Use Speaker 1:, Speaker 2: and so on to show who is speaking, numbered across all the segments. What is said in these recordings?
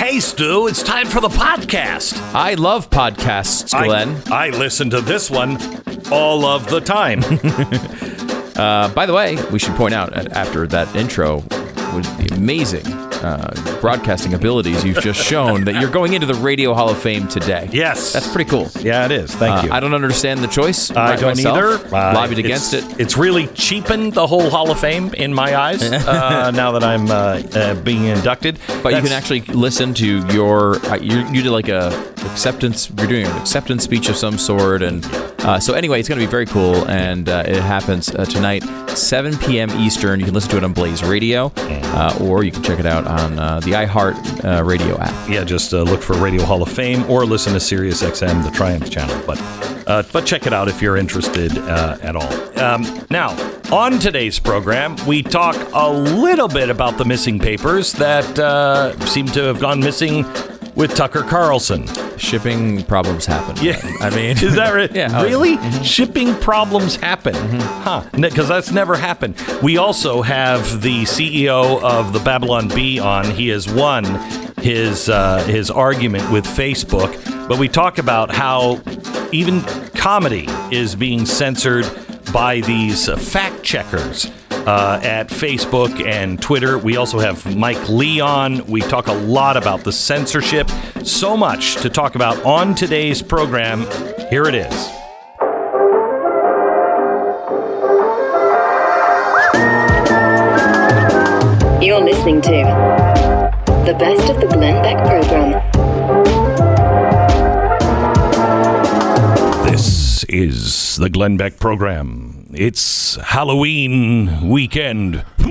Speaker 1: Hey, Stu, it's time for the podcast.
Speaker 2: I love podcasts, Glenn.
Speaker 1: I, I listen to this one all of the time.
Speaker 2: uh, by the way, we should point out uh, after that intro was the amazing uh, broadcasting abilities you've just shown that you're going into the Radio Hall of Fame today.
Speaker 1: Yes.
Speaker 2: That's pretty cool.
Speaker 1: Yeah, it is. Thank
Speaker 2: Uh,
Speaker 1: you.
Speaker 2: I don't understand the choice.
Speaker 1: I don't
Speaker 2: myself.
Speaker 1: either. Uh,
Speaker 2: Lobbied against it.
Speaker 1: It's really cheapened the whole Hall of Fame in my eyes uh, now that I'm uh, uh, being inducted.
Speaker 2: But you can actually listen to your uh, you, you did like a acceptance. You're doing an acceptance speech of some sort, and uh, so anyway, it's going to be very cool, and uh, it happens uh, tonight, 7 p.m. Eastern. You can listen to it on Blaze Radio, uh, or you can check it out on uh, the iHeart uh, Radio app.
Speaker 1: Yeah, just uh, look for Radio Hall of Fame or listen to Sirius XM, the Triumph channel. But uh, but check it out if you're interested uh, at all. Um, now, on today's program, we talk a little bit about the missing papers that seem to have gone missing with Tucker Carlson.
Speaker 2: Shipping problems happen.
Speaker 1: Yeah,
Speaker 2: I mean,
Speaker 1: is that right?
Speaker 2: Yeah.
Speaker 1: really? Shipping problems happen, huh? Because that's never happened. We also have the CEO of the Babylon Bee on. He has won his uh, his argument with Facebook, but we talk about how even comedy is being censored by these uh, fact checkers uh, at Facebook and Twitter. We also have Mike Leon. We talk a lot about the censorship. So much to talk about on today's program. Here it is.
Speaker 3: You're listening to the best of the Glenn Beck program.
Speaker 1: This is the Glenn Beck program. It's Halloween weekend. All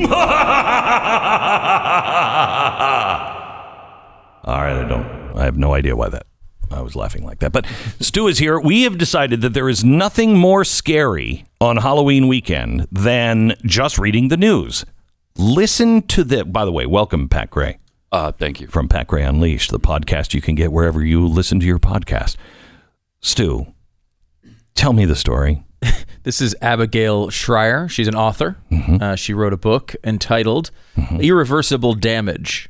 Speaker 1: right, I don't. I have no idea why that. I was laughing like that. But Stu is here. We have decided that there is nothing more scary on Halloween weekend than just reading the news. Listen to the. By the way, welcome Pat Gray
Speaker 4: Uh, thank you.
Speaker 1: from Pat Gray Unleashed, the podcast you can get wherever you listen to your podcast. Stu, tell me the story.
Speaker 2: This is Abigail Shrier. She's an author.
Speaker 1: Mm-hmm.
Speaker 2: Uh, she wrote a book entitled Irreversible Damage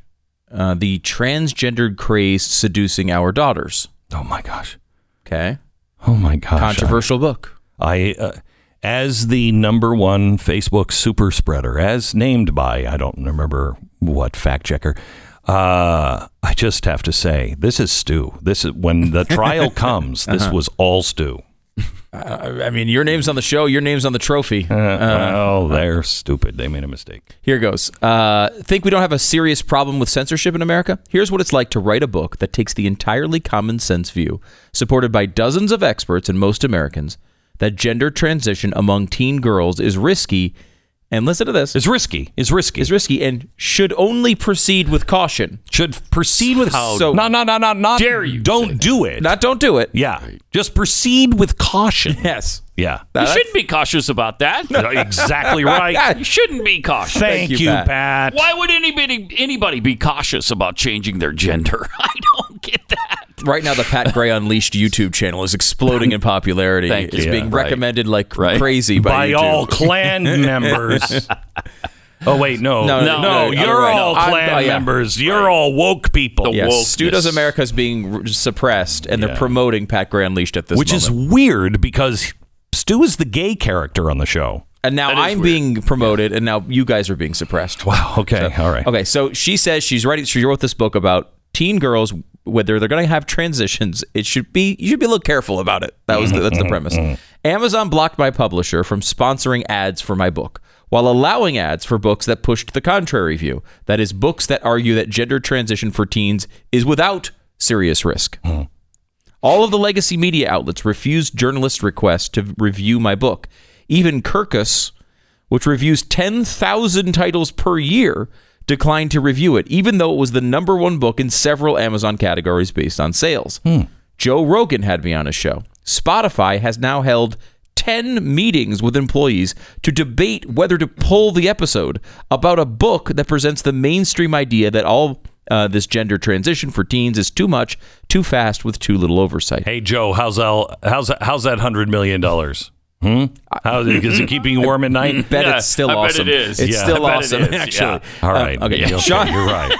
Speaker 2: uh, The Transgendered Craze Seducing Our Daughters.
Speaker 1: Oh my gosh.
Speaker 2: Okay.
Speaker 1: Oh my gosh.
Speaker 2: Controversial book.
Speaker 1: I, uh, as the number one Facebook super spreader, as named by I don't remember what fact checker. Uh, I just have to say, this is Stu. This is when the trial comes. This
Speaker 2: Uh-huh.
Speaker 1: was all Stu.
Speaker 2: I I mean, your name's on the show, your name's on the trophy.
Speaker 1: Uh, oh, they're stupid. They made a mistake.
Speaker 2: Here goes. Uh, think we don't have a serious problem with censorship in America? Here's what it's like to write a book that takes the entirely common sense view, supported by dozens of experts and most Americans, that gender transition among teen girls is risky. And listen to this.
Speaker 1: It's risky. It's risky.
Speaker 2: is risky and should only proceed with caution.
Speaker 1: Should proceed with
Speaker 2: How So-
Speaker 1: no, no, no, no, not
Speaker 4: dare you
Speaker 1: Don't do it.
Speaker 2: Not don't do it.
Speaker 1: yeah, just proceed with caution.
Speaker 2: Yes.
Speaker 1: Yeah,
Speaker 4: You shouldn't be cautious about that.
Speaker 1: exactly right.
Speaker 4: You shouldn't be cautious.
Speaker 1: Thank,
Speaker 2: you,
Speaker 1: you,
Speaker 2: Pat.
Speaker 1: Pat.
Speaker 4: Why would anybody anybody be cautious about changing their gender? I don't get that.
Speaker 2: Right now, the Pat Gray Unleashed YouTube channel is exploding in popularity.
Speaker 4: Thank you.
Speaker 2: It's
Speaker 4: you.
Speaker 2: being
Speaker 1: Yeah, right.
Speaker 2: recommended like crazy by,
Speaker 1: by all Klan members. Oh wait, no,
Speaker 2: No,
Speaker 1: no,
Speaker 2: no, no,
Speaker 1: you're
Speaker 2: other way.
Speaker 1: all Klan
Speaker 2: oh, yeah.
Speaker 1: members. You're all woke people.
Speaker 2: Yes,
Speaker 4: wokeness.
Speaker 2: Stu Does America is being r- suppressed, and
Speaker 1: Yeah.
Speaker 2: they're promoting Pat Gray Unleashed at this point.
Speaker 1: which is weird because Stu is the gay character on the show.
Speaker 2: and now I'm
Speaker 4: weird.
Speaker 2: being promoted, and now you guys are being suppressed.
Speaker 1: Wow. Okay. all right.
Speaker 2: Okay, so she says she's writing. She wrote this book about teen girls. Whether they're going to have transitions, it should be you should be a little careful about it. That was the, that's the mm-hmm. premise. Mm-hmm. Amazon blocked my publisher from sponsoring ads for my book, while allowing ads for books that pushed the contrary view. That is, books that argue that gender transition for teens is without serious risk. Hmm. All of the legacy media outlets refused journalist requests to review my book. Even Kirkus, which reviews 10,000 titles per year, declined to review it, even though it was the number one book in several Amazon categories based on sales. Joe Rogan had me on his show. Spotify has now held 10 meetings with employees to debate whether to pull the episode about a book that presents the mainstream idea that all uh, this gender transition for teens is too much, too fast, with too little oversight.
Speaker 1: Hey Joe, how's that? How's? How's that hundred million dollars? Hmm? How is it keeping you warm at night?
Speaker 2: bet
Speaker 4: Yeah,
Speaker 2: it's still
Speaker 4: I bet
Speaker 2: awesome.
Speaker 4: it is.
Speaker 2: It's
Speaker 1: Yeah,
Speaker 2: still
Speaker 4: I bet it
Speaker 2: awesome,
Speaker 4: is,
Speaker 2: actually.
Speaker 4: yeah.
Speaker 1: All right.
Speaker 2: Uh, okay,
Speaker 1: okay,
Speaker 2: Sean,
Speaker 1: you're right.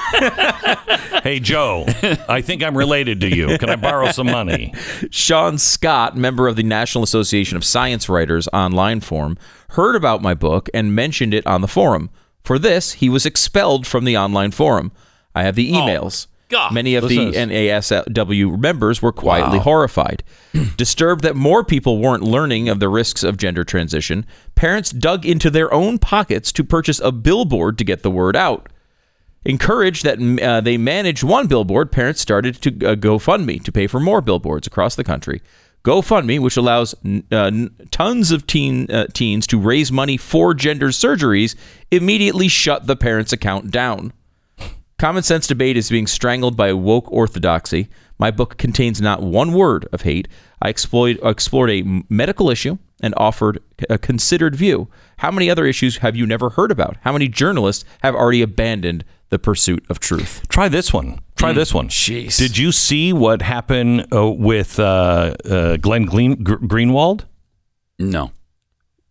Speaker 1: hey Joe, I think I'm related to you. Can I borrow some money?
Speaker 2: Sean Scott, member of the National Association of Science Writers online forum, heard about my book and mentioned it on the forum. For this, he was expelled from the online forum. I have the emails.
Speaker 4: God.
Speaker 2: Many of the
Speaker 1: Listen.
Speaker 2: NASW members were quietly horrified. Disturbed that more people weren't learning of the risks of gender transition, parents dug into their own pockets to purchase a billboard to get the word out. Encouraged that uh, they managed one billboard, parents started to uh, GoFundMe to pay for more billboards across the country. GoFundMe, which allows uh, tons of teen uh, teens to raise money for gender surgeries, immediately shut the parents' account down. Common sense debate is being strangled by woke orthodoxy. My book contains not one word of hate. I explored, explored a medical issue and offered a considered view. How many other issues have you never heard about? How many journalists have already abandoned the pursuit of truth?
Speaker 1: Try this one. Try this one.
Speaker 2: Jeez.
Speaker 1: Did you see what happened uh, with uh, uh, Glenn Gleen- Gr- Greenwald?
Speaker 4: No.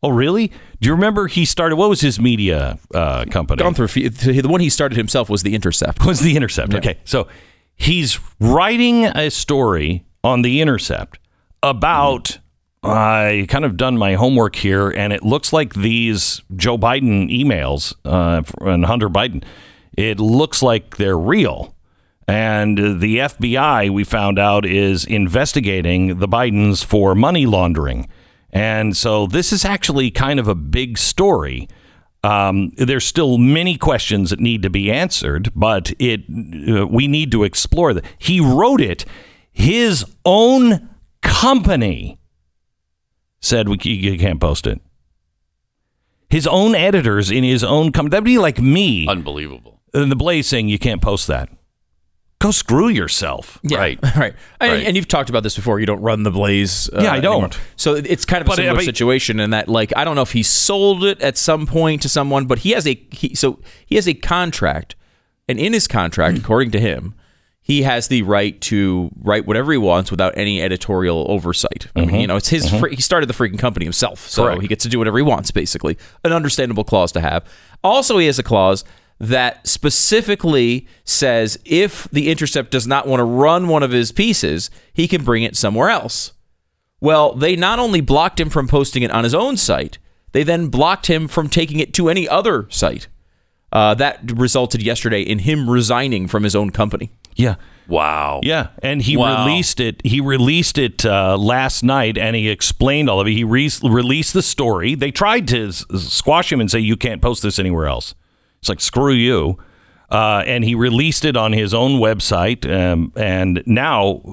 Speaker 1: Oh, really? Do you remember he started? What was his media uh, company?
Speaker 2: Gone through a few, the one he started himself was The Intercept.
Speaker 1: was the Intercept. Okay, so he's writing a story on the Intercept about. I kind of done my homework here, and it looks like these Joe Biden emails uh, and Hunter Biden. It looks like they're real, and the FBI we found out is investigating the Bidens for money laundering, and so this is actually kind of a big story. Um, there's still many questions that need to be answered, but it uh, we need to explore that. He wrote it. His own company said we you can't post it. His own editors in his own company. That'd be like me
Speaker 4: Unbelievable.
Speaker 1: in the Blaze saying you can't post that. Go screw yourself.
Speaker 4: Right.
Speaker 2: right. And,
Speaker 4: Right.
Speaker 2: and you've talked about this before. You don't run the Blaze. Uh,
Speaker 1: Yeah, I don't.
Speaker 2: anymore. So it's kind of a
Speaker 1: But, uh,
Speaker 2: similar
Speaker 1: but-
Speaker 2: situation in that, like, I don't know if he sold it at some point to someone, but he has a he, so he has a contract, and in his contract, according to him, he has the right to write whatever he wants without any editorial oversight. I mean, you know, it's his. Fr- he started the freaking company himself, so
Speaker 1: Correct.
Speaker 2: he gets to do whatever he wants. Basically, an understandable clause to have. Also, he has a clause that specifically says if the Intercept does not want to run one of his pieces, he can bring it somewhere else. Well, they not only blocked him from posting it on his own site, they then blocked him from taking it to any other site. Uh, that resulted yesterday in him resigning from his own company.
Speaker 1: Yeah.
Speaker 4: Wow.
Speaker 1: Yeah, and he
Speaker 4: Wow.
Speaker 1: released it. He released it uh, last night, and he explained all of it. He re- released the story. They tried to s- squash him and say you can't post this anywhere else. It's like screw you. Uh, and he released it on his own website, um, and now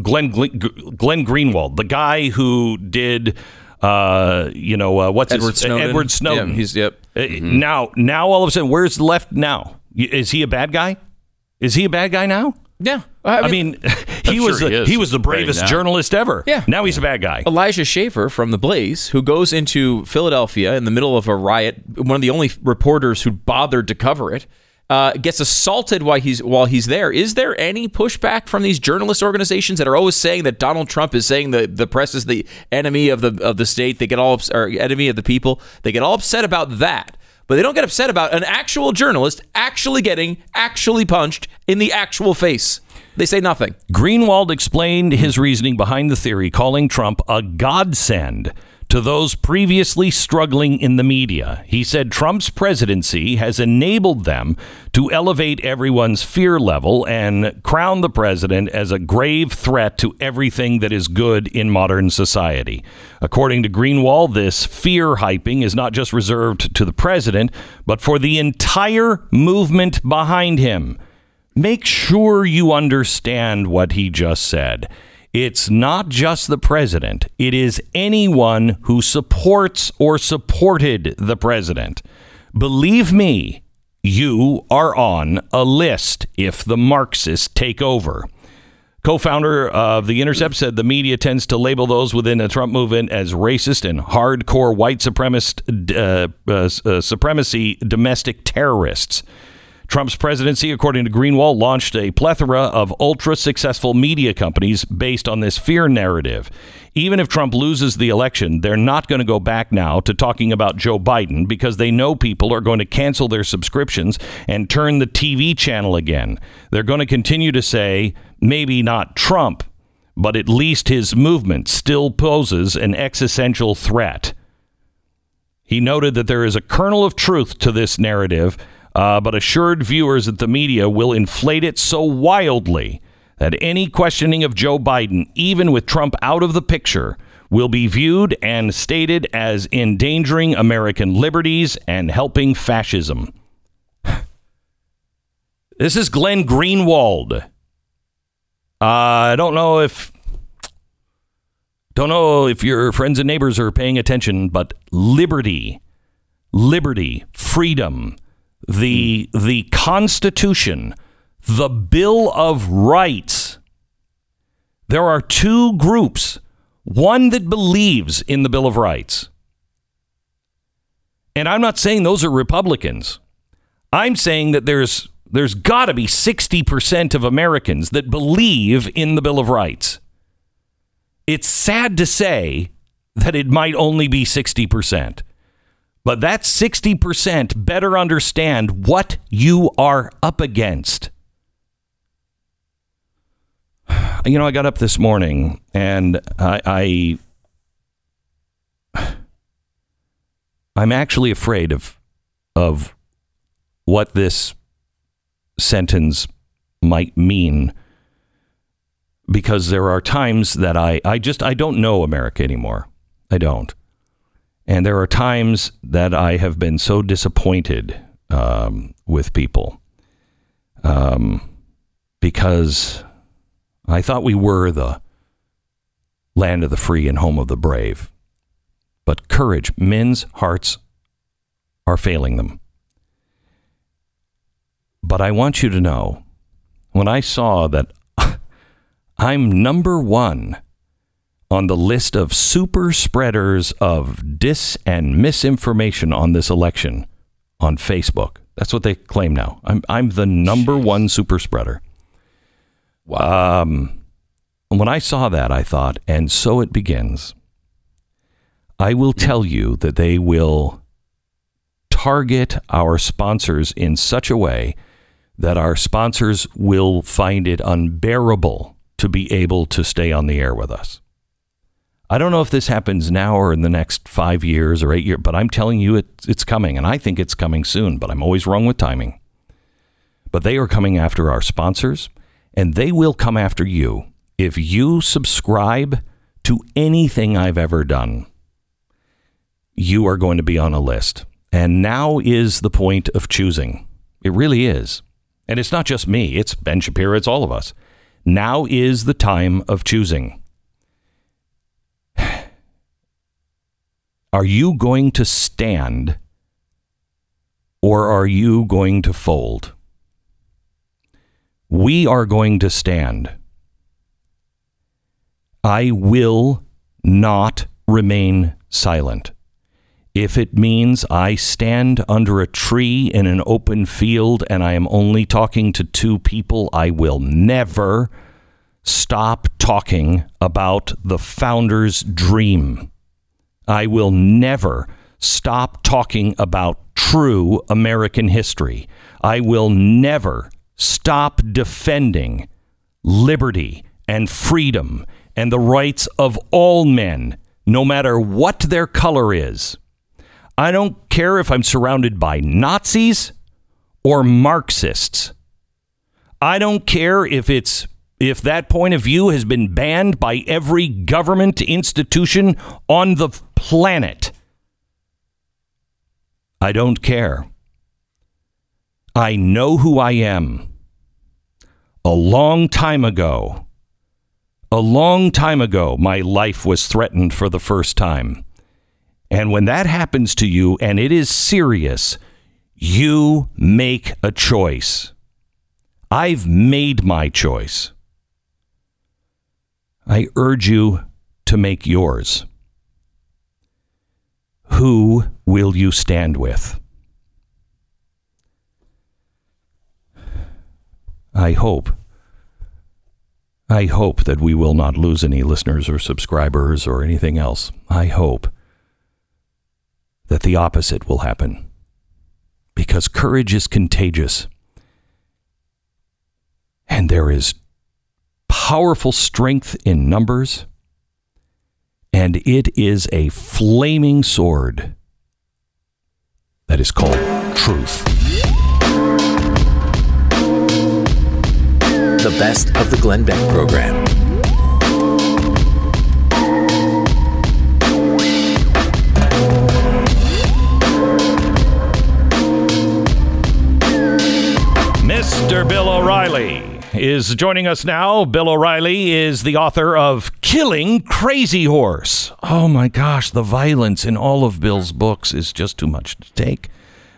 Speaker 1: Glenn Glenn Glenn Greenwald, the guy who did, uh, you know, uh, what's
Speaker 2: Edward
Speaker 1: his,
Speaker 2: Snowden.
Speaker 1: Edward Snowden.
Speaker 2: Yeah, he's yep.
Speaker 1: Uh, Now, now all of a sudden, where's the left now? Is he a bad guy? Is he a bad guy now?
Speaker 2: Yeah,
Speaker 1: I mean, he
Speaker 4: I'm
Speaker 1: was
Speaker 4: sure he
Speaker 1: the, he was the bravest journalist ever.
Speaker 2: Yeah.
Speaker 1: Now he's a bad guy.
Speaker 2: Elijah Schaefer from The Blaze, who goes into Philadelphia in the middle of a riot, one of the only reporters who bothered to cover it, uh, gets assaulted while he's while he's there. Is there any pushback from these journalist organizations that are always saying that Donald Trump is saying the the press is the enemy of the of the state? They get all ups- or enemy of the people. They get all upset about that. But they don't get upset about an actual journalist actually getting actually punched in the actual face. They say nothing.
Speaker 1: Greenwald explained his reasoning behind the theory, calling Trump a godsend to those previously struggling in the media. He said Trump's presidency has enabled them to elevate everyone's fear level and crown the president as a grave threat to everything that is good in modern society. According to Greenwald, this fear hyping is not just reserved to the president, but for the entire movement behind him. Make sure you understand what he just said. It's not just the president, it is anyone who supports or supported the president. Believe me, you are on a list if the Marxists take over. Co founder of The Intercept said the media tends to label those within the Trump movement as racist and hardcore white supremacist uh, uh, uh, supremacy domestic terrorists. Trump's presidency, according to Greenwald, launched a plethora of ultra successful media companies based on this fear narrative. Even if Trump loses the election, they're not going to go back now to talking about Joe Biden because they know people are going to cancel their subscriptions and turn the TV channel again. They're going to continue to say, maybe not Trump, but at least his movement still poses an existential threat. He noted that there is a kernel of truth to this narrative, uh, but assured viewers that the media will inflate it so wildly that any questioning of Joe Biden, even with Trump out of the picture, will be viewed and stated as endangering American liberties and helping fascism. this is Glenn Greenwald. Uh, I don't know if don't know if your friends and neighbors are paying attention, but liberty, liberty, freedom, the the Constitution, the Bill of Rights. There are two groups. One that believes in the Bill of Rights. And I'm not saying those are Republicans. I'm saying that there's there's got to be 60% of Americans that believe in the Bill of Rights. It's sad to say that it might only be 60%. But that 60% better understand what you are up against. You know, I got up this morning and I, I I'm actually afraid of of what this sentence might mean because there are times that I, I just I don't know America anymore. I don't. And there are times that I have been so disappointed um, with people um, because I thought we were the land of the free and home of the brave. But courage, men's hearts are failing them. But I want you to know when I saw that I'm number one on the list of super spreaders of dis and misinformation on this election on Facebook. That's what they claim now. I'm, I'm the number Jeez. one super spreader. Wow. Um, when I saw that, I thought, and so it begins. I will tell you that they will target our sponsors in such a way that our sponsors will find it unbearable to be able to stay on the air with us. I don't know if this happens now or in the next five years or eight years, but I'm telling you it, it's coming, and I think it's coming soon, but I'm always wrong with timing. But they are coming after our sponsors, and they will come after you if you subscribe to anything I've ever done. You are going to be on a list. And now is the point of choosing. It really is. And it's not just me, it's Ben Shapiro, it's all of us. Now is the time of choosing. Are you going to stand or are you going to fold? We are going to stand. I will not remain silent if it means I stand under a tree in an open field and I am only talking to two people, I will never stop talking about the founder's dream. I will never stop talking about true American history. I will never stop defending liberty and freedom and the rights of all men, no matter what their color is. I don't care if I'm surrounded by Nazis or Marxists. I don't care if it's if that point of view has been banned by every government institution on the planet. I don't care. I know who I am. A long time ago, a long time ago, my life was threatened for the first time. And when that happens to you and it is serious, You make a choice. I've made my choice. I urge you to make yours. Who will you stand with? I hope. I hope that we will not lose any listeners or subscribers or anything else. I hope that the opposite will happen. Because courage is contagious. And there is powerful strength in numbers. And it is a flaming sword that is called truth.
Speaker 5: The best of the Glenn Beck program.
Speaker 1: Is joining us now. Bill O'Reilly is the author of Killing Crazy Horse. Oh my gosh, the violence in all of Bill's books is just too much to take.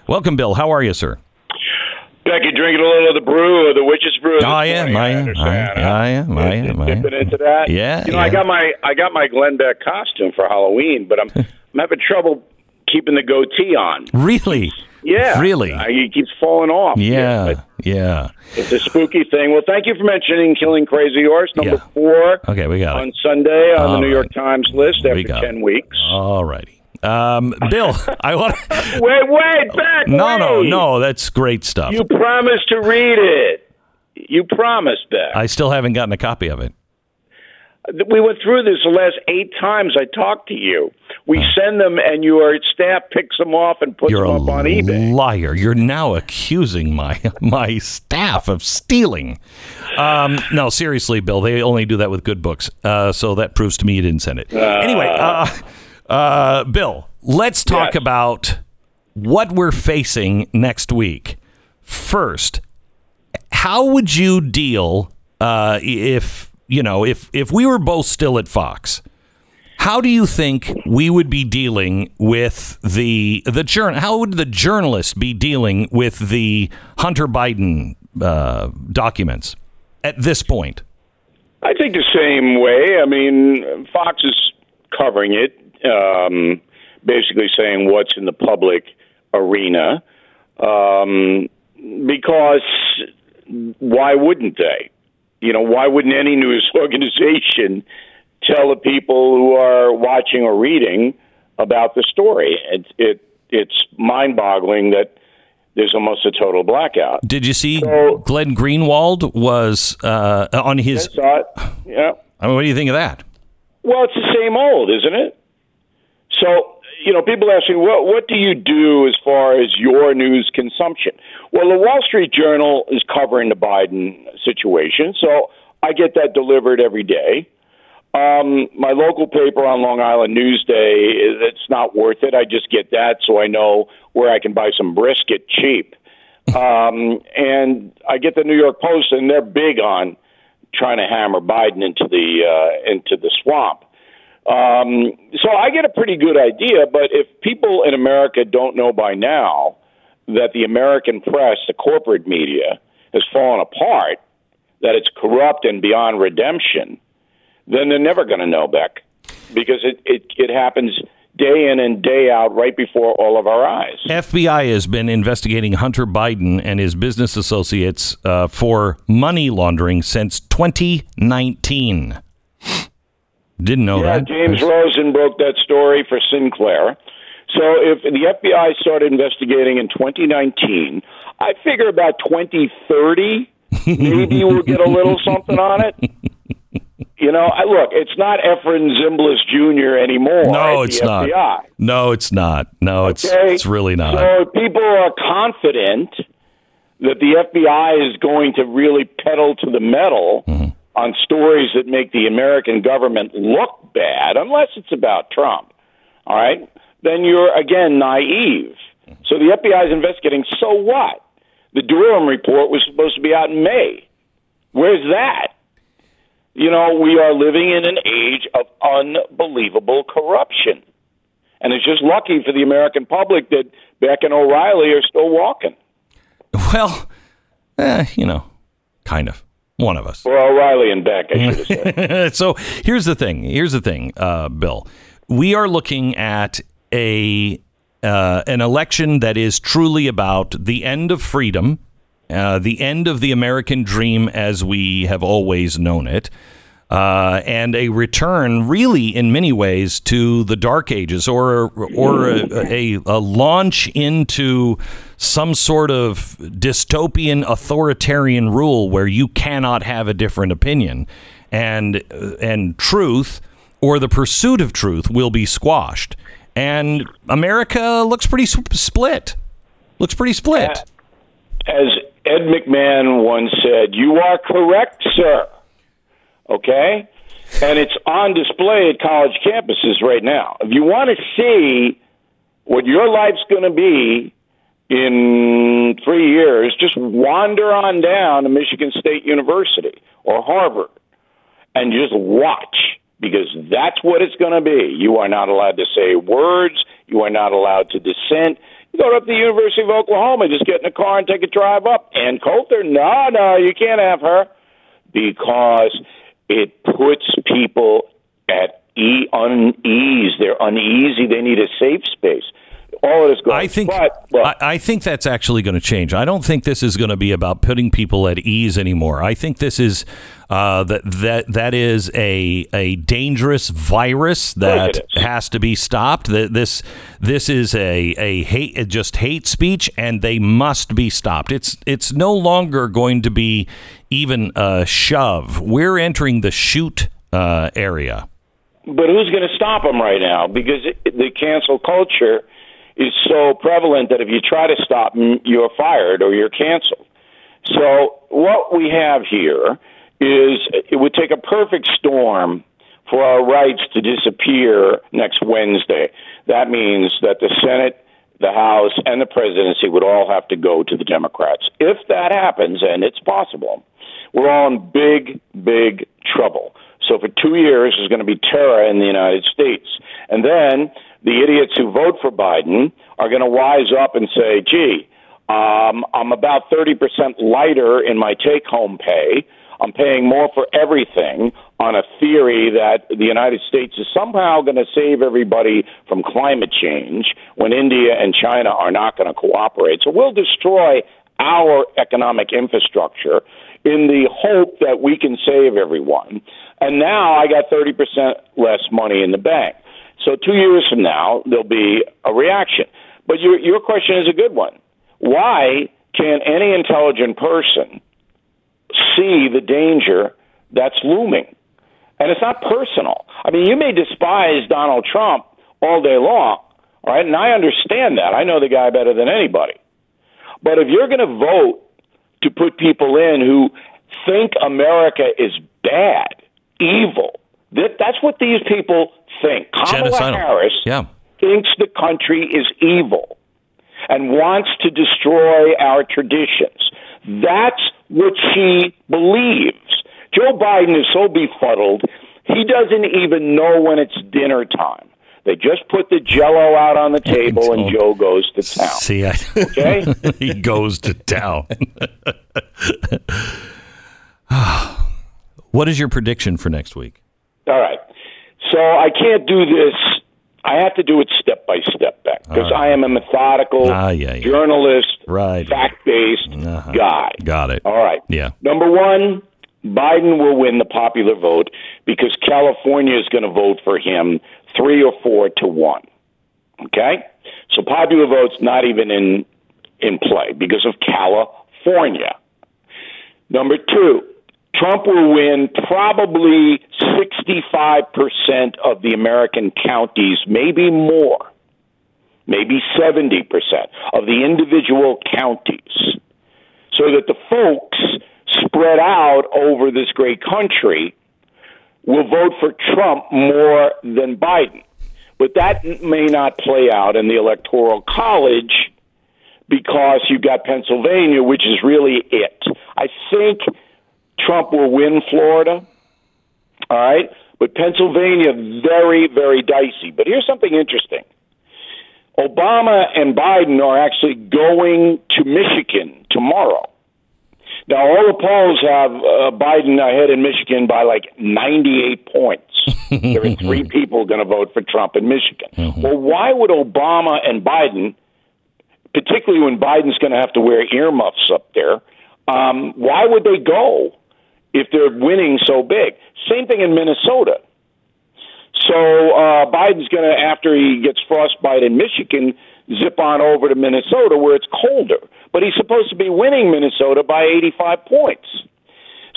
Speaker 1: Welcome, Bill. How are you, sir?
Speaker 6: Becky drinking a little of the brew of the witch's brew. this
Speaker 1: I am, I am, I am. I am, I am, I am.
Speaker 6: Dipping into that.
Speaker 1: Yeah,
Speaker 6: You know,
Speaker 1: yeah.
Speaker 6: I got my I got my Glenn Beck costume for Halloween, but I'm I'm having trouble keeping the goatee on.
Speaker 1: Really?
Speaker 6: Yeah,
Speaker 1: Really?
Speaker 6: I, it keeps falling off.
Speaker 1: Yeah,
Speaker 6: but
Speaker 1: yeah.
Speaker 6: it's a spooky thing. Well, thank you for mentioning Killing Crazy Horse number
Speaker 1: Yeah.
Speaker 6: four
Speaker 1: Okay, we got
Speaker 6: on
Speaker 1: it.
Speaker 6: Sunday on
Speaker 1: All
Speaker 6: the New York. Times list
Speaker 1: We
Speaker 6: after
Speaker 1: got
Speaker 6: ten
Speaker 1: it.
Speaker 6: weeks.
Speaker 1: All righty. Um, Bill, I want.
Speaker 6: Wait, wait, back.
Speaker 1: No, no, no. That's great stuff.
Speaker 6: You promised to read it. You promised that.
Speaker 1: I still haven't gotten a copy of it.
Speaker 6: We went through this the last eight times I talked to you. We send them, and your staff picks them off and puts
Speaker 1: You're
Speaker 6: them up on eBay.
Speaker 1: liar. You're now accusing my my staff of stealing. Um, no, seriously, Bill. They only do that with good books. Uh, so that proves to me you didn't send it. anyway, uh, uh, Bill, let's talk
Speaker 6: Yes.
Speaker 1: about what we're facing next week. First, how would you deal uh, if you know if if we were both still at Fox? How do you think we would be dealing with the the journal? How would the journalists be dealing with the Hunter Biden uh, documents at this point?
Speaker 6: I think the same way. I mean, Fox is covering it, um, basically saying what's in the public arena, um, because why wouldn't they? You know, why wouldn't any news organization tell the people who are watching or reading about the story? It, it it's mind-boggling that there's almost a total blackout.
Speaker 1: Did you see
Speaker 6: So-
Speaker 1: Glenn Greenwald was uh, on his?
Speaker 6: Saw it. Yeah.
Speaker 1: I mean, what do you think of that?
Speaker 6: Well, it's the same old, isn't it? So, you know, people ask me, what, what do you do as far as your news consumption? Well, the Wall Street Journal is covering the Biden situation, so I get that delivered every day. Um, my local paper on Long Island Newsday, it's not worth it. I just get that so I know where I can buy some brisket cheap. Um, and I get the New York Post, and they're big on trying to hammer Biden into the uh, into the swamp. Um, so I get a pretty good idea. But if people in America don't know by now that the American press, the corporate media, has fallen apart, that it's corrupt and beyond redemption, then they're never going to know, Beck, because it, it it happens day in and day out right before all of our eyes.
Speaker 1: FBI has been investigating Hunter Biden and his business associates uh, for money laundering since 2019. Didn't know
Speaker 6: Yeah,
Speaker 1: that.
Speaker 6: James Rosen broke that story for Sinclair. So if the FBI started investigating in 2019, I figure about 2030, maybe we'll get a little something on it. You know, I, look, it's not Efrem Zimbalist Jr. anymore.
Speaker 1: No, it's not.
Speaker 6: FBI.
Speaker 1: No, it's not. No, it's
Speaker 6: Okay?
Speaker 1: it's really not.
Speaker 6: So people are confident that the FBI is going to really pedal to the metal
Speaker 1: Mm-hmm.
Speaker 6: On stories that make the American government look bad, unless it's about Trump. All right? Then you're, again, naive. So the FBI is investigating. So what? The Durham report was supposed to be out in May. Where's that? You know, we are living in an age of unbelievable corruption. And it's just lucky for the American public that Beck and O'Reilly are still walking.
Speaker 1: Well, eh, you know, kind of. One of us.
Speaker 6: Or O'Reilly and Beck, I should have said.
Speaker 1: so here's the thing. Here's the thing, uh, Bill. We are looking at a uh, an election that is truly about the end of freedom, uh, the end of the American dream as we have always known it, uh, and a return, really, in many ways, to the Dark Ages, or or a, a, a launch into some sort of dystopian authoritarian rule where you cannot have a different opinion, and and truth or the pursuit of truth will be squashed. And America looks pretty split. Looks pretty split.
Speaker 6: As Ed McMahon once said, you are correct, sir. Okay? And it's on display at college campuses right now. If you want to see what your life's going to be in three years, just wander on down to Michigan State University or Harvard and just watch because that's what it's going to be. You are not allowed to say words. You are not allowed to dissent. You go up to the University of Oklahoma, just get in a car and take a drive up. Ann Coulter, no, no, you can't have her because it puts people at e- unease. They're uneasy. They need a safe space. All of this goes.
Speaker 1: I think
Speaker 6: but, look,
Speaker 1: I, I think that's actually going to change. I don't think this is going to be about putting people at ease anymore. I think this is uh, that that that is a a dangerous virus that has to be stopped. That this this is a a hate just hate speech, and they must be stopped. It's it's no longer going to be even a shove. We're entering the shoot uh, area.
Speaker 6: But who's going to stop them right now? Because it, the cancel culture is so prevalent that if you try to stop them, you're fired or you're canceled. So what we have here is it would take a perfect storm for our rights to disappear next Wednesday. That means that the Senate, the House, and the presidency would all have to go to the Democrats. If that happens, and it's possible, we're all in big, big trouble. So for two years, there's going to be terror in the United States. And then the idiots who vote for Biden are going to wise up and say, gee, um, I'm about 30% lighter in my take home pay. I'm paying more for everything on a theory that the United States is somehow going to save everybody from climate change when India and China are not going to cooperate. So we'll destroy our economic infrastructure in the hope that we can save everyone. And now I got 30% less money in the bank. So two years from now, there'll be a reaction. But your, your question is a good one. Why can't any intelligent person see the danger that's looming? And it's not personal. I mean, you may despise Donald Trump all day long, right? And I understand that. I know the guy better than anybody. But if you're going to vote to put people in who think America is bad, evil, that, that's what these people think. Kamala
Speaker 1: Genocidal.
Speaker 6: Harris
Speaker 1: Yeah.
Speaker 6: thinks the country is evil and wants to destroy our traditions. That's what she believes. Joe Biden is so befuddled, he doesn't even know when it's dinner time. They just put the jello out on the table and Joe goes to town.
Speaker 1: See, I,
Speaker 6: Okay?
Speaker 1: he goes to town. what is your prediction for next week?
Speaker 6: All right. So I can't do this. I have to do it step by step, back because I am a methodical
Speaker 1: Ah, yeah, yeah.
Speaker 6: journalist,
Speaker 1: Right.
Speaker 6: fact based
Speaker 1: Uh-huh.
Speaker 6: guy.
Speaker 1: Got it.
Speaker 6: All right.
Speaker 1: Yeah.
Speaker 6: Number one, Biden will win the popular vote because California is going to vote for him three or four to one. Okay? So popular vote's not even in in play because of California. Number two, Trump will win probably 65% of the American counties, maybe more, maybe 70% of the individual counties so that the folks spread out over this great country will vote for Trump more than Biden. But that may not play out in the Electoral College because you've got Pennsylvania, which is really it. I think Trump will win Florida. All right. But Pennsylvania, very, very dicey. But here's something interesting Obama and Biden are actually going to Michigan tomorrow. Now, all the polls have uh, Biden ahead in Michigan by like 98 points. there are three people going to vote for Trump in Michigan. Well, why would Obama and Biden, particularly when Biden's going to have to wear earmuffs up there, um, why would they go if they're winning so big? Same thing in Minnesota. So uh, Biden's going to, after he gets frostbite in Michigan, zip on over to Minnesota where it's colder. But he's supposed to be winning Minnesota by 85 points.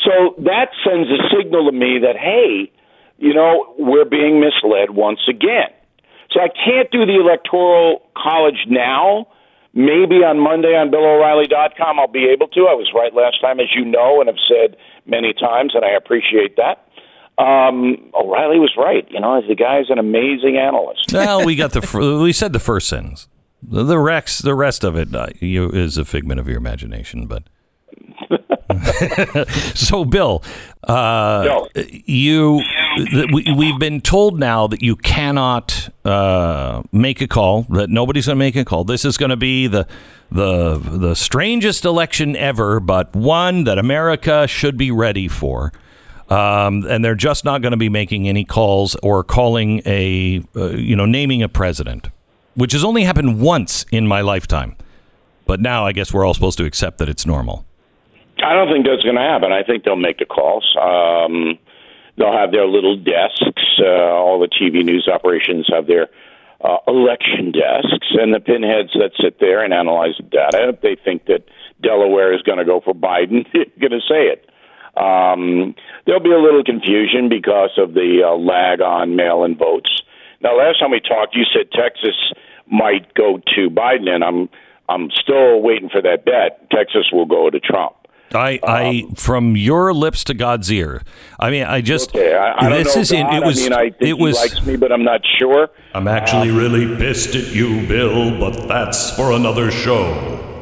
Speaker 6: So that sends a signal to me that, hey, you know, we're being misled once again. So I can't do the electoral college now. Maybe on Monday on BillO'Reilly.com I'll be able to. I was right last time, as you know, and have said many times, and I appreciate that. Um, O'Reilly was right. You know, the guy's an amazing analyst.
Speaker 1: well, we got the we said the first sentence. The, the Rex, the rest of it uh, you, is a figment of your imagination. But so, Bill, uh,
Speaker 6: No.
Speaker 1: you th- we, we've been told now that you cannot uh, make a call. That nobody's going to make a call. This is going to be the the the strangest election ever, but one that America should be ready for. Um, and they're just not going to be making any calls or calling a uh, you know naming a president, which has only happened once in my lifetime. But now I guess we're all supposed to accept that it's normal.
Speaker 6: I don't think that's going to happen. I think they'll make the calls. Um, they'll have their little desks. Uh, all the TV news operations have their uh, election desks, and the pinheads that sit there and analyze the data. If they think that Delaware is going to go for Biden, they're going to say it. Um, there'll be a little confusion because of the uh, lag on mail-in votes. Now, last time we talked, you said Texas might go to Biden, and I'm I'm still waiting for that bet. Texas will go to Trump.
Speaker 1: I, I, from your lips to God's ear. I mean, I just
Speaker 6: Okay, I, I don't
Speaker 1: this
Speaker 6: know
Speaker 1: is in, it was
Speaker 6: I mean, I think
Speaker 1: it was.
Speaker 6: likes me, but I'm not sure.
Speaker 1: I'm actually really pissed at you, Bill, but that's for another show.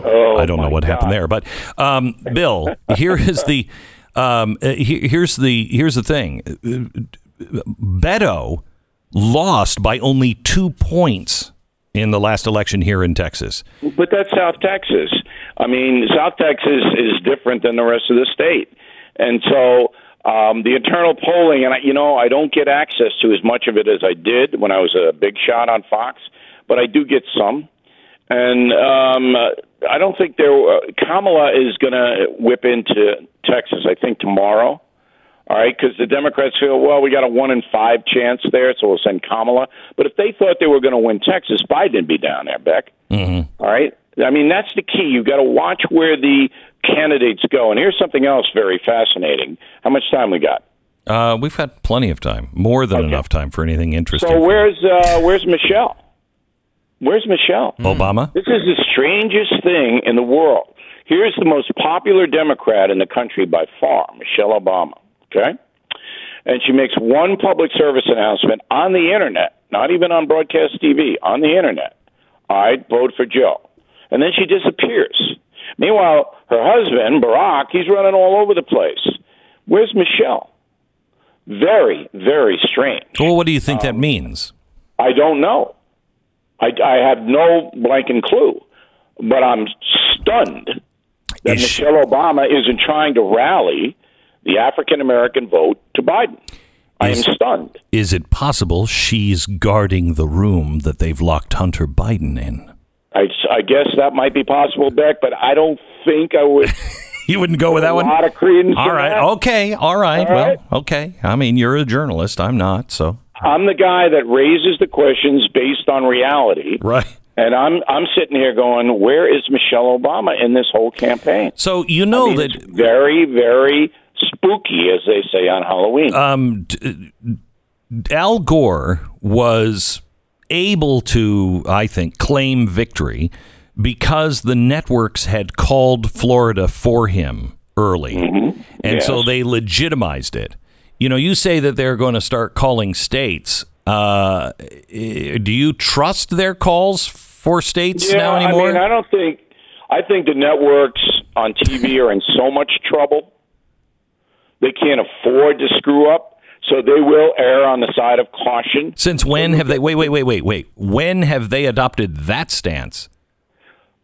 Speaker 6: Oh,
Speaker 1: I don't know what happened there, but um, Bill, here is the um, uh, here's the here's the thing. Beto lost by only two points in the last election here in Texas.
Speaker 6: But that's South Texas. I mean, South Texas is different than the rest of the state, and so um, the internal polling, and I, you know, I don't get access to as much of it as I did when I was a big shot on Fox, but I do get some. And um, I don't think there. Uh, Kamala is going to whip into Texas. I think tomorrow. All right, because the Democrats feel, well, we got a one in five chance there, so we'll send Kamala. But if they thought they were going to win Texas, Biden'd be down there, Beck. Mm-hmm. right, I mean that's the key. You've got to watch where the candidates go. And here's something else very fascinating. How much time we got?
Speaker 1: Uh, we've had plenty of time, more than enough time for anything interesting.
Speaker 6: So where's uh, where's Michelle? Where's Michelle?
Speaker 1: Obama?
Speaker 6: This is the strangest thing in the world. Here's the most popular Democrat in the country by far, Michelle Obama. Okay? And she makes one public service announcement on the internet, not even on broadcast TV, on the internet. I'd vote for Joe. And then she disappears. Meanwhile, her husband, Barack, he's running all over the place. Where's Michelle? Very, very strange.
Speaker 1: Well, what do you think that um, means?
Speaker 6: I don't know. I, I have no blanking clue, but I'm stunned that Michelle Obama isn't trying to rally the African American vote to Biden. I am stunned.
Speaker 1: Is it possible she's guarding the room that they've locked Hunter Biden in?
Speaker 6: I, I guess that might be possible, Beck, but I don't think I would.
Speaker 1: You wouldn't go with that
Speaker 6: a
Speaker 1: one?
Speaker 6: lot of credence.
Speaker 1: All right. Okay. All right.
Speaker 6: All right.
Speaker 1: Well, okay. I mean, you're a journalist. I'm not. So,
Speaker 6: I'm the guy that raises the questions based on reality,
Speaker 1: right.
Speaker 6: and I'm I'm sitting here going, where is Michelle Obama in this whole campaign?
Speaker 1: So, you know
Speaker 6: I mean,
Speaker 1: that
Speaker 6: it's very, very spooky, as they say on Halloween.
Speaker 1: um, Al Gore was able to, I think, claim victory because the networks had called Florida for him early. And so they legitimized it. You know, you say that they're going to start calling states. Uh, do you trust their calls for states
Speaker 6: yeah,
Speaker 1: now anymore?
Speaker 6: I mean, I don't think. I think the networks on TV are in so much trouble. They can't afford to screw up. So they will err on the side of caution.
Speaker 1: Since when have they? Wait, wait, wait, wait, wait. When have they adopted that stance?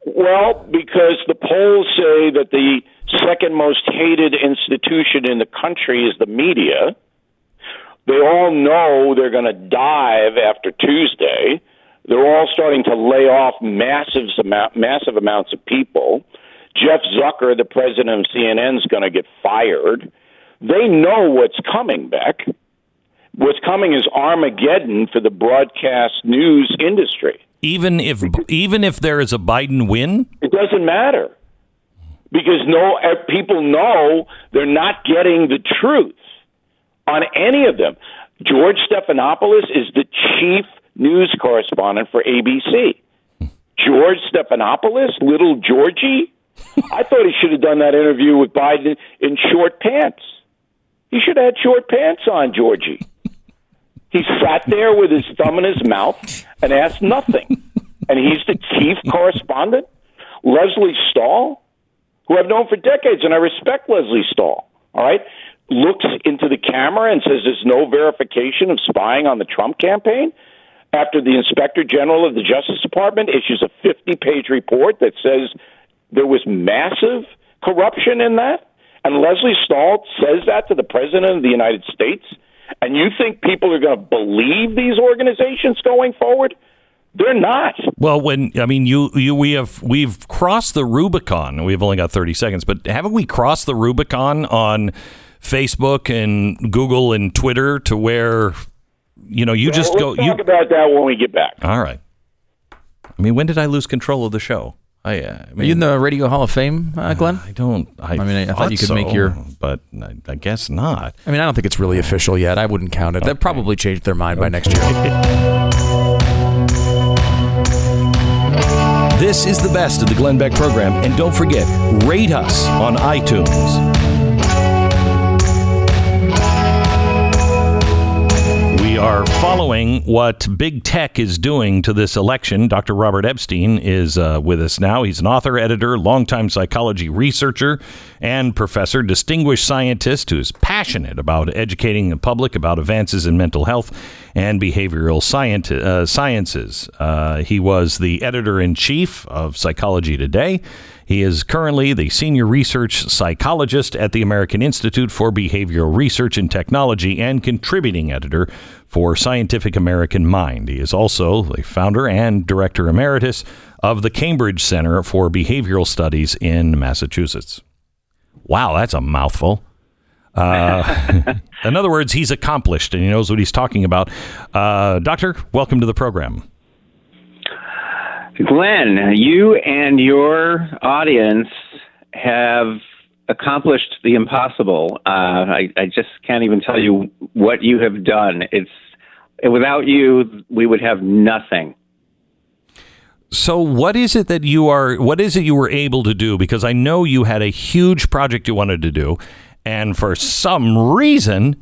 Speaker 6: Well, because the polls say that the second most hated institution in the country is the media. They all know they're going to dive after Tuesday. They're all starting to lay off massive amount, massive amounts of people. Jeff Zucker, the president of CNN, is going to get fired. They know what's coming, Beck. What's coming is Armageddon for the broadcast news industry.
Speaker 1: Even if even if there is a Biden win,
Speaker 6: It doesn't matter because no eh, people know they're not getting the truth on any of them. George Stephanopoulos is the chief news correspondent for ABC. George Stephanopoulos, little Georgie. I thought he should have done that interview with Biden in short pants. He should have had short pants on, Georgie. He sat there with his thumb in his mouth and asked nothing. And he's the chief correspondent? Lesley Stahl, who I've known for decades, and I respect Lesley Stahl, all right, looks into the camera and says there's no verification of spying on the Trump campaign after the inspector general of the Justice Department issues a 50 page report that says there was massive corruption in that. And Lesley Stahl says that to the President of the United States. And you think people are going to believe these organizations going forward? They're not.
Speaker 1: well, when I mean you, you, we have we've crossed the Rubicon. We've only got thirty seconds, but haven't we crossed the Rubicon on Facebook and Google and Twitter to where you know you just
Speaker 6: Let's
Speaker 1: go?
Speaker 6: talk
Speaker 1: You
Speaker 6: about that when we get back.
Speaker 1: all right? I mean, when did I lose control of the show? I, uh, I
Speaker 2: Are you in the Radio Hall of Fame, uh, Glenn?
Speaker 1: I don't. I,
Speaker 2: I mean, I thought you could
Speaker 1: so,
Speaker 2: make your-
Speaker 1: but I, I guess not.
Speaker 2: I mean, I don't think it's really official yet. I wouldn't count it. They'll probably change their mind by next year.
Speaker 1: This is the best of the Glenn Beck program, and don't forget, rate us on iTunes. Are following what big tech is doing to this election. Dr. Robert Epstein is uh, with us now. He's an author, editor, longtime psychology researcher, and professor, distinguished scientist who's passionate about educating the public about advances in mental health and behavioral uh, sciences. Uh, he was the editor in chief of Psychology Today. He is currently the senior research psychologist at the American Institute for Behavioral Research and Technology and contributing editor for Scientific American Mind. He is also the founder and director emeritus of the Cambridge Center for Behavioral Studies in Massachusetts. Wow, that's a mouthful. Uh, in other words, he's accomplished and he knows what he's talking about. Uh, doctor, welcome to the program.
Speaker 7: Glenn, you and your audience have accomplished the impossible. Uh, I, I just can't even tell you what you have done. It's without you, we would have nothing.
Speaker 1: So, what is it that you are? What is it you were able to do? Because I know you had a huge project you wanted to do, and for some reason,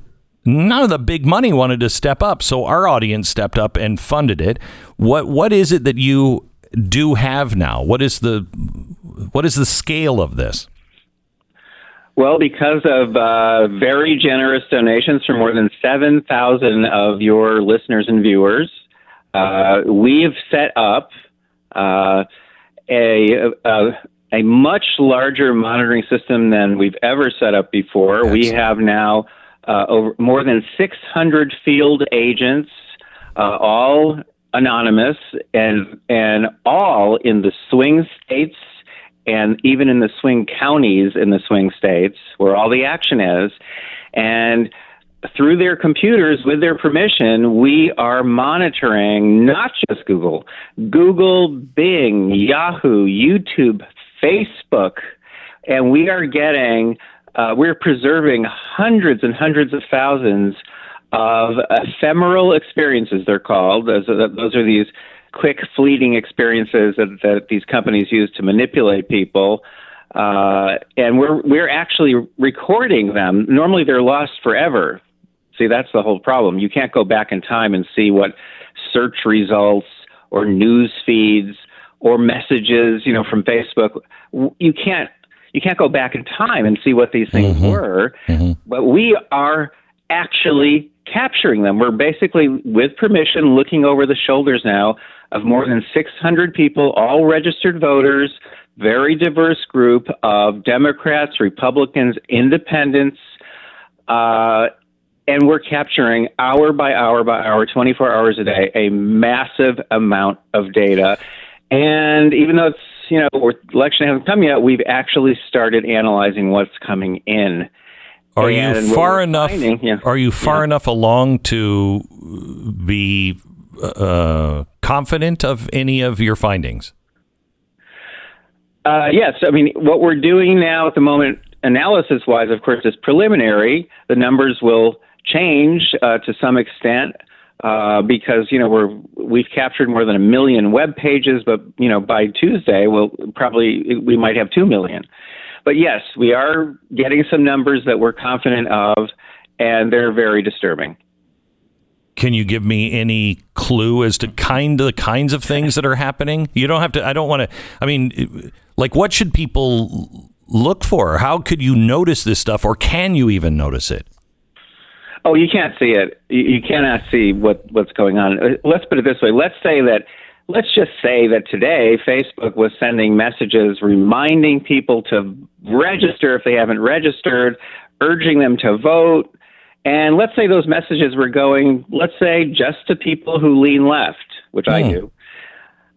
Speaker 1: none of the big money wanted to step up. So our audience stepped up and funded it. What What is it that you do have now? What is the What is the scale of this?
Speaker 7: Well, because of uh, very generous donations from more than 7,000 of your listeners and viewers, uh, we've set up uh, a, a, a much larger monitoring system than we've ever set up before. We have now uh, over more than 600 field agents, uh, all anonymous, and and all in the swing states and even in the swing counties in the swing states where all the action is. And through their computers, with their permission, we are monitoring not just Google, Google, Bing, Yahoo, YouTube, Facebook, and we are getting, uh, we're preserving hundreds and hundreds of thousands of ephemeral experiences, they're called. Those are, those are these quick, fleeting experiences that, that these companies use to manipulate people. Uh, and we're we're actually recording them. Normally, they're lost forever. See, that's the whole problem. You can't go back in time and see what search results or news feeds or messages, you know, from Facebook. You can't you can't go back in time and see what these things were. But we are actually capturing them. We're basically, with permission, looking over the shoulders now of more than 600 people, all registered voters, very diverse group of Democrats, Republicans, Independents, uh, and we're capturing hour by hour by hour, 24 hours a day, a massive amount of data. And even though it's you know election hasn't come yet, we've actually started analyzing what's coming in.
Speaker 1: Are
Speaker 7: And
Speaker 1: you far enough?
Speaker 7: yeah.
Speaker 1: Are you far
Speaker 7: Yeah.
Speaker 1: enough along to be uh, confident of any of your findings?
Speaker 7: Uh, yes, I mean what we're doing now at the moment, analysis-wise, of course, is preliminary. The numbers will change uh, to some extent uh, because you know we're we've captured more than a million web pages, but you know by Tuesday we'll probably we might have two million. But yes, we are getting some numbers that we're confident of, and they're very disturbing.
Speaker 1: Can you give me any clue as to kind of the kinds of things that are happening? You don't have to. I don't want to. I mean, like, what should people look for? How could you notice this stuff, or can you even notice it?
Speaker 7: Oh, you can't see it. You, you cannot see what what's going on. Uh, Let's put it this way. Let's say that. Let's just say that today Facebook was sending messages reminding people to register if they haven't registered, urging them to vote. And let's say those messages were going, let's say, just to people who lean left, which I do.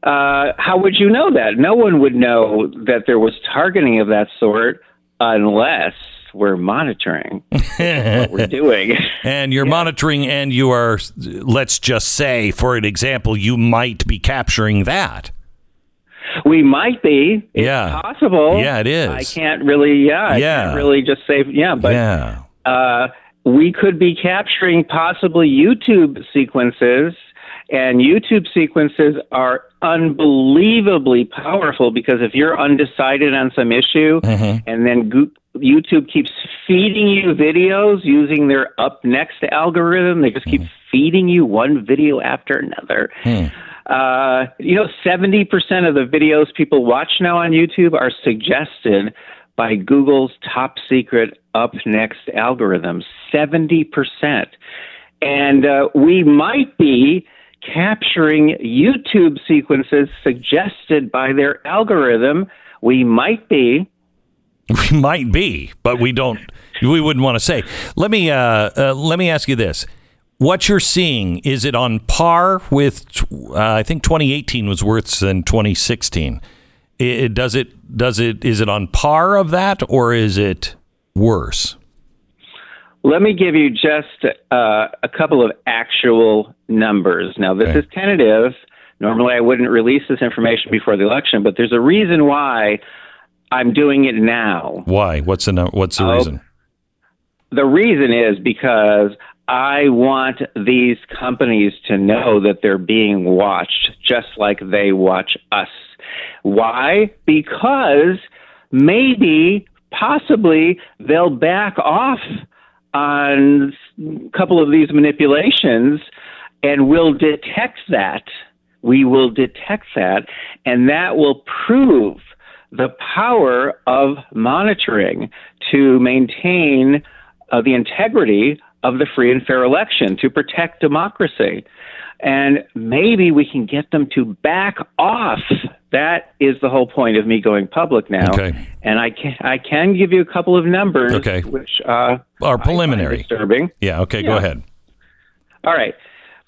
Speaker 7: Uh, how would you know that? No one would know that there was targeting of that sort unless we're monitoring what we're doing.
Speaker 1: And you're monitoring, and you are, let's just say, for an example, you might be capturing that.
Speaker 7: We might be. It's
Speaker 1: Yeah.
Speaker 7: possible.
Speaker 1: Yeah, it is.
Speaker 7: I can't really. Yeah. I
Speaker 1: Yeah.
Speaker 7: can't really just say. Yeah, but
Speaker 1: yeah.
Speaker 7: uh, we could be capturing possibly YouTube sequences, and YouTube sequences are unbelievably powerful because if you're undecided on some issue, and then Go- YouTube keeps feeding you videos using their up next algorithm, they just keep feeding you one video after another. Uh, you know, 70% of the videos people watch now on YouTube are suggested by Google's top secret up next algorithm. 70%. And uh, we might be capturing YouTube sequences suggested by their algorithm. We might be.
Speaker 1: We might be, but we don't. We wouldn't want to say. Let me uh, uh, let me ask you this: What you're seeing is it on par with? Uh, I think 2018 was worse than 2016. It, it- does it does it is it on par of that or is it worse?
Speaker 7: Let me give you just uh, a couple of actual numbers. Now, this
Speaker 1: Okay.
Speaker 7: is tentative. Normally, I wouldn't release this information before the election, but there's a reason why I'm doing it now.
Speaker 1: Why? What's the what's the
Speaker 7: Oh.
Speaker 1: reason?
Speaker 7: The reason is because I want these companies to know that they're being watched just like they watch us. Why? Because maybe, possibly, they'll back off on a couple of these manipulations and we'll detect that. We will detect that, and that will prove the power of monitoring to maintain uh, the integrity of the free and fair election, to protect democracy. And maybe we can get them to back off. That is the whole point of me going public now.
Speaker 1: Okay.
Speaker 7: And I can I can give you a couple of numbers,
Speaker 1: Okay.
Speaker 7: which uh,
Speaker 1: Are preliminary.
Speaker 7: disturbing.
Speaker 1: Yeah. Okay. Go ahead.
Speaker 7: All right.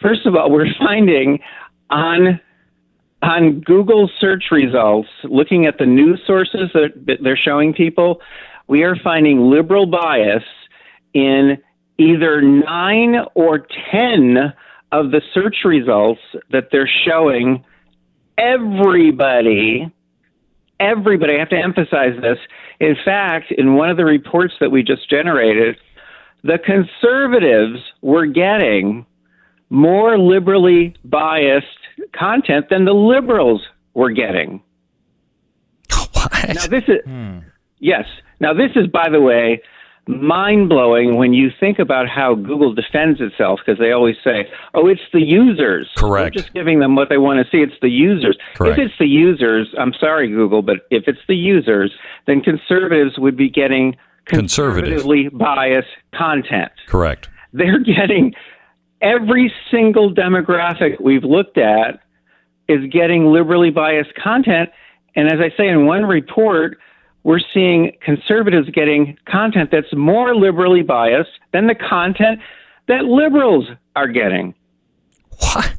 Speaker 7: First of all, we're finding on on Google search results, looking at the news sources that, they're showing people, we are finding liberal bias in either nine or ten of the search results that they're showing. Everybody everybody I have to emphasize this. In fact in one of the reports that we just generated the conservatives were getting more liberally biased content than the liberals were getting.
Speaker 1: What?
Speaker 7: Now this is hmm. yes. Now this is by the way mind blowing when you think about how Google defends itself because they always say, "Oh, it's the users."
Speaker 1: Correct.
Speaker 7: We're just giving them what they want to see. It's the users.
Speaker 1: Correct.
Speaker 7: If it's the users, I'm sorry Google, but if it's the users, then conservatives would be getting
Speaker 1: Conservative.
Speaker 7: conservatively biased content.
Speaker 1: Correct.
Speaker 7: they're getting every single demographic we've looked at is getting liberally biased content. And as I say in one report, we're seeing conservatives getting content that's more liberally biased than the content that liberals are getting.
Speaker 1: What?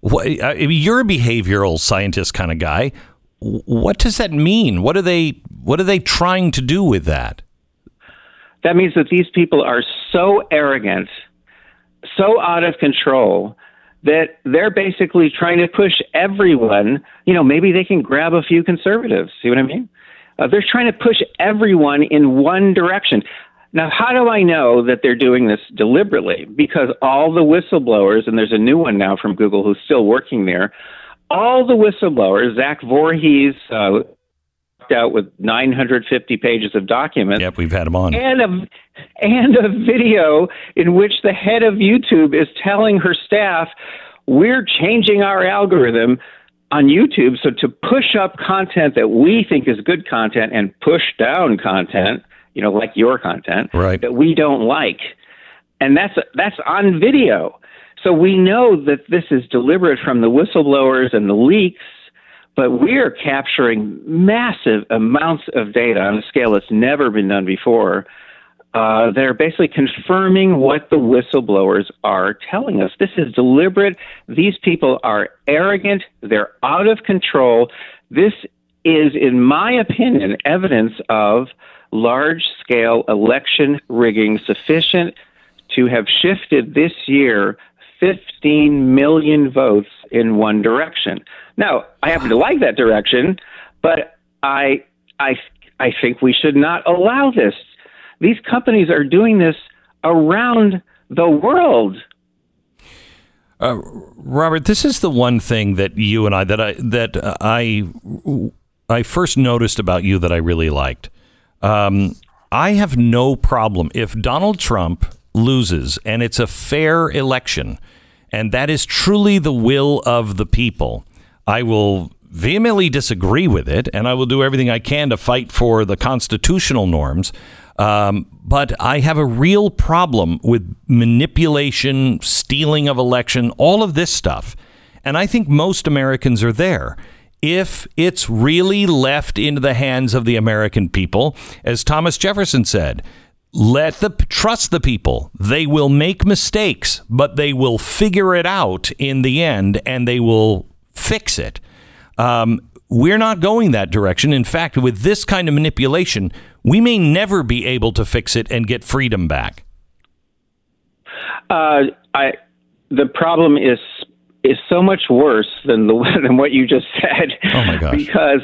Speaker 1: what I mean, you're a behavioral scientist kind of guy. What does that mean? What are they? What are they trying to do with that?
Speaker 7: That means that these people are so arrogant, so out of control that they're basically trying to push everyone. You know, maybe they can grab a few conservatives. See what I mean? Uh, they're trying to push everyone in one direction. Now, how do I know that they're doing this deliberately? Because all the whistleblowers, and there's a new one now from Google who's still working there, all the whistleblowers, Zach Vorhies, uh, out with 950 pages of documents.
Speaker 1: Yep, we've had him on.
Speaker 7: And a, and a video in which the head of YouTube is telling her staff, we're changing our algorithm on YouTube so to push up content that we think is good content and push down content, you know, like your content
Speaker 1: right.
Speaker 7: that we don't like. And that's that's on video. So we know that this is deliberate from the whistleblowers and the leaks, but we're capturing massive amounts of data on a scale that's never been done before uh, they're basically confirming what the whistleblowers are telling us. This is deliberate. These people are arrogant. They're out of control. This is, in my opinion, evidence of large scale election rigging sufficient to have shifted this year 15 million votes in one direction. Now, I happen to like that direction, but I, I, I think we should not allow this these companies are doing this around the world.
Speaker 1: Uh, Robert, this is the one thing that you and I that I that I I first noticed about you that I really liked. Um, I have no problem if Donald Trump loses and it's a fair election, and that is truly the will of the people. I will vehemently disagree with it, and I will do everything I can to fight for the constitutional norms. Um, but I have a real problem with manipulation, stealing of election, all of this stuff. And I think most Americans are there. If it's really left into the hands of the American people, as Thomas Jefferson said, let the trust the people. They will make mistakes, but they will figure it out in the end, and they will fix it. Um, we're not going that direction. In fact, with this kind of manipulation, we may never be able to fix it and get freedom back.
Speaker 7: Uh, I, the problem is is so much worse than the than what you just said.
Speaker 1: Oh my gosh!
Speaker 7: Because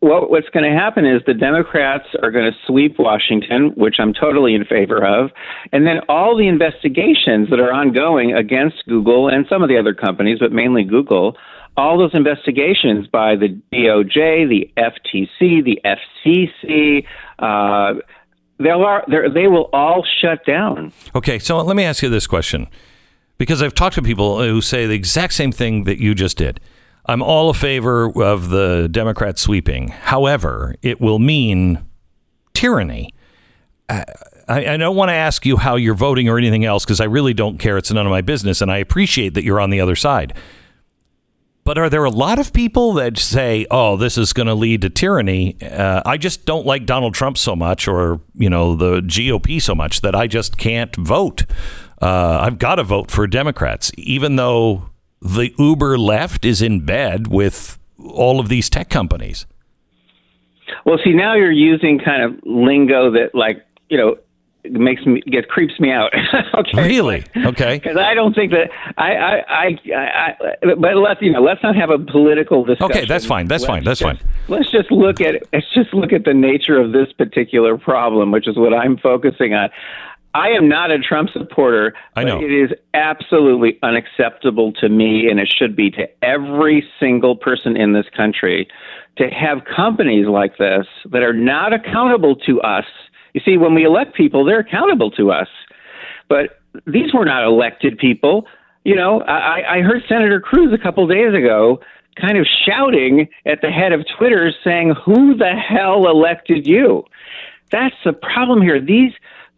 Speaker 7: what what's going to happen is the Democrats are going to sweep Washington, which I'm totally in favor of, and then all the investigations that are ongoing against Google and some of the other companies, but mainly Google, all those investigations by the DOJ, the FTC, the FCC, uh, they'll, they will all shut down.
Speaker 1: Okay, so let me ask you this question. Because I've talked to people who say the exact same thing that you just did. I'm all a favor of the Democrats sweeping. However, it will mean tyranny. I, I don't want to ask you how you're voting or anything else because I really don't care. It's none of my business. And I appreciate that you're on the other side. But are there a lot of people that say, "Oh, this is going to lead to tyranny"? Uh, I just don't like Donald Trump so much, or you know, the GOP so much that I just can't vote. Uh, I've got to vote for Democrats, even though the Uber left is in bed with all of these tech companies.
Speaker 7: Well, see, now you're using kind of lingo that, like, you know, makes me get creeps me out. okay.
Speaker 1: Really? Okay.
Speaker 7: Because I don't think that I, I, I, I, but let's you know let's not have a political discussion.
Speaker 1: Okay, that's fine. That's
Speaker 7: let's
Speaker 1: fine. That's
Speaker 7: just,
Speaker 1: fine.
Speaker 7: Let's just look at let's just look at the nature of this particular problem, which is what I'm focusing on. I am not a Trump supporter.
Speaker 1: I know.
Speaker 7: it is absolutely unacceptable to me, and it should be to every single person in this country, to have companies like this that are not accountable to us you see, when we elect people, they're accountable to us. But these were not elected people. You know, I, I heard Senator Cruz a couple days ago kind of shouting at the head of Twitter saying, Who the hell elected you? That's the problem here. These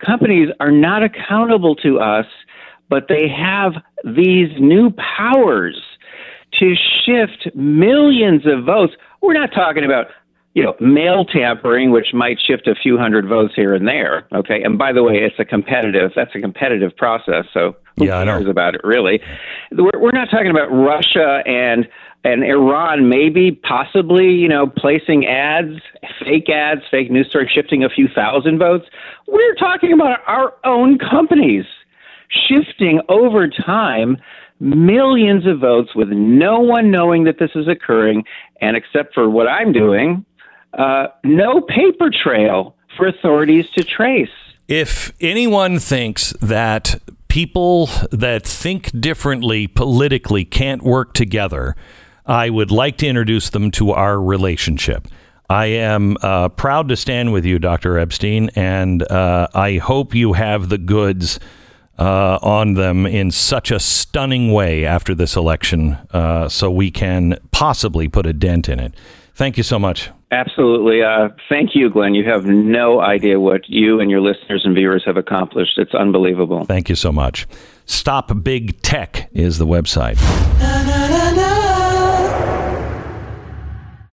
Speaker 7: companies are not accountable to us, but they have these new powers to shift millions of votes. We're not talking about you know, mail tampering, which might shift a few hundred votes here and there. Okay, and by the way, it's a competitive. That's a competitive process. So who
Speaker 1: Yeah,
Speaker 7: cares about it really? We're, we're not talking about Russia and and Iran, maybe possibly, you know, placing ads, fake ads, fake news stories, shifting a few thousand votes. We're talking about our own companies shifting over time millions of votes with no one knowing that this is occurring, and except for what I'm doing, uh, no paper trail for authorities to trace.
Speaker 1: If anyone thinks that people that think differently politically can't work together, I would like to introduce them to our relationship. I am uh, proud to stand with you, Dr. Epstein, and uh, I hope you have the goods uh, on them in such a stunning way after this election uh, so we can possibly put a dent in it. Thank you so much.
Speaker 7: Absolutely. Uh, thank you, Glenn. You have no idea what you and your listeners and viewers have accomplished. It's unbelievable.
Speaker 1: Thank you so much. Stop Big Tech is the website.
Speaker 8: Na, na,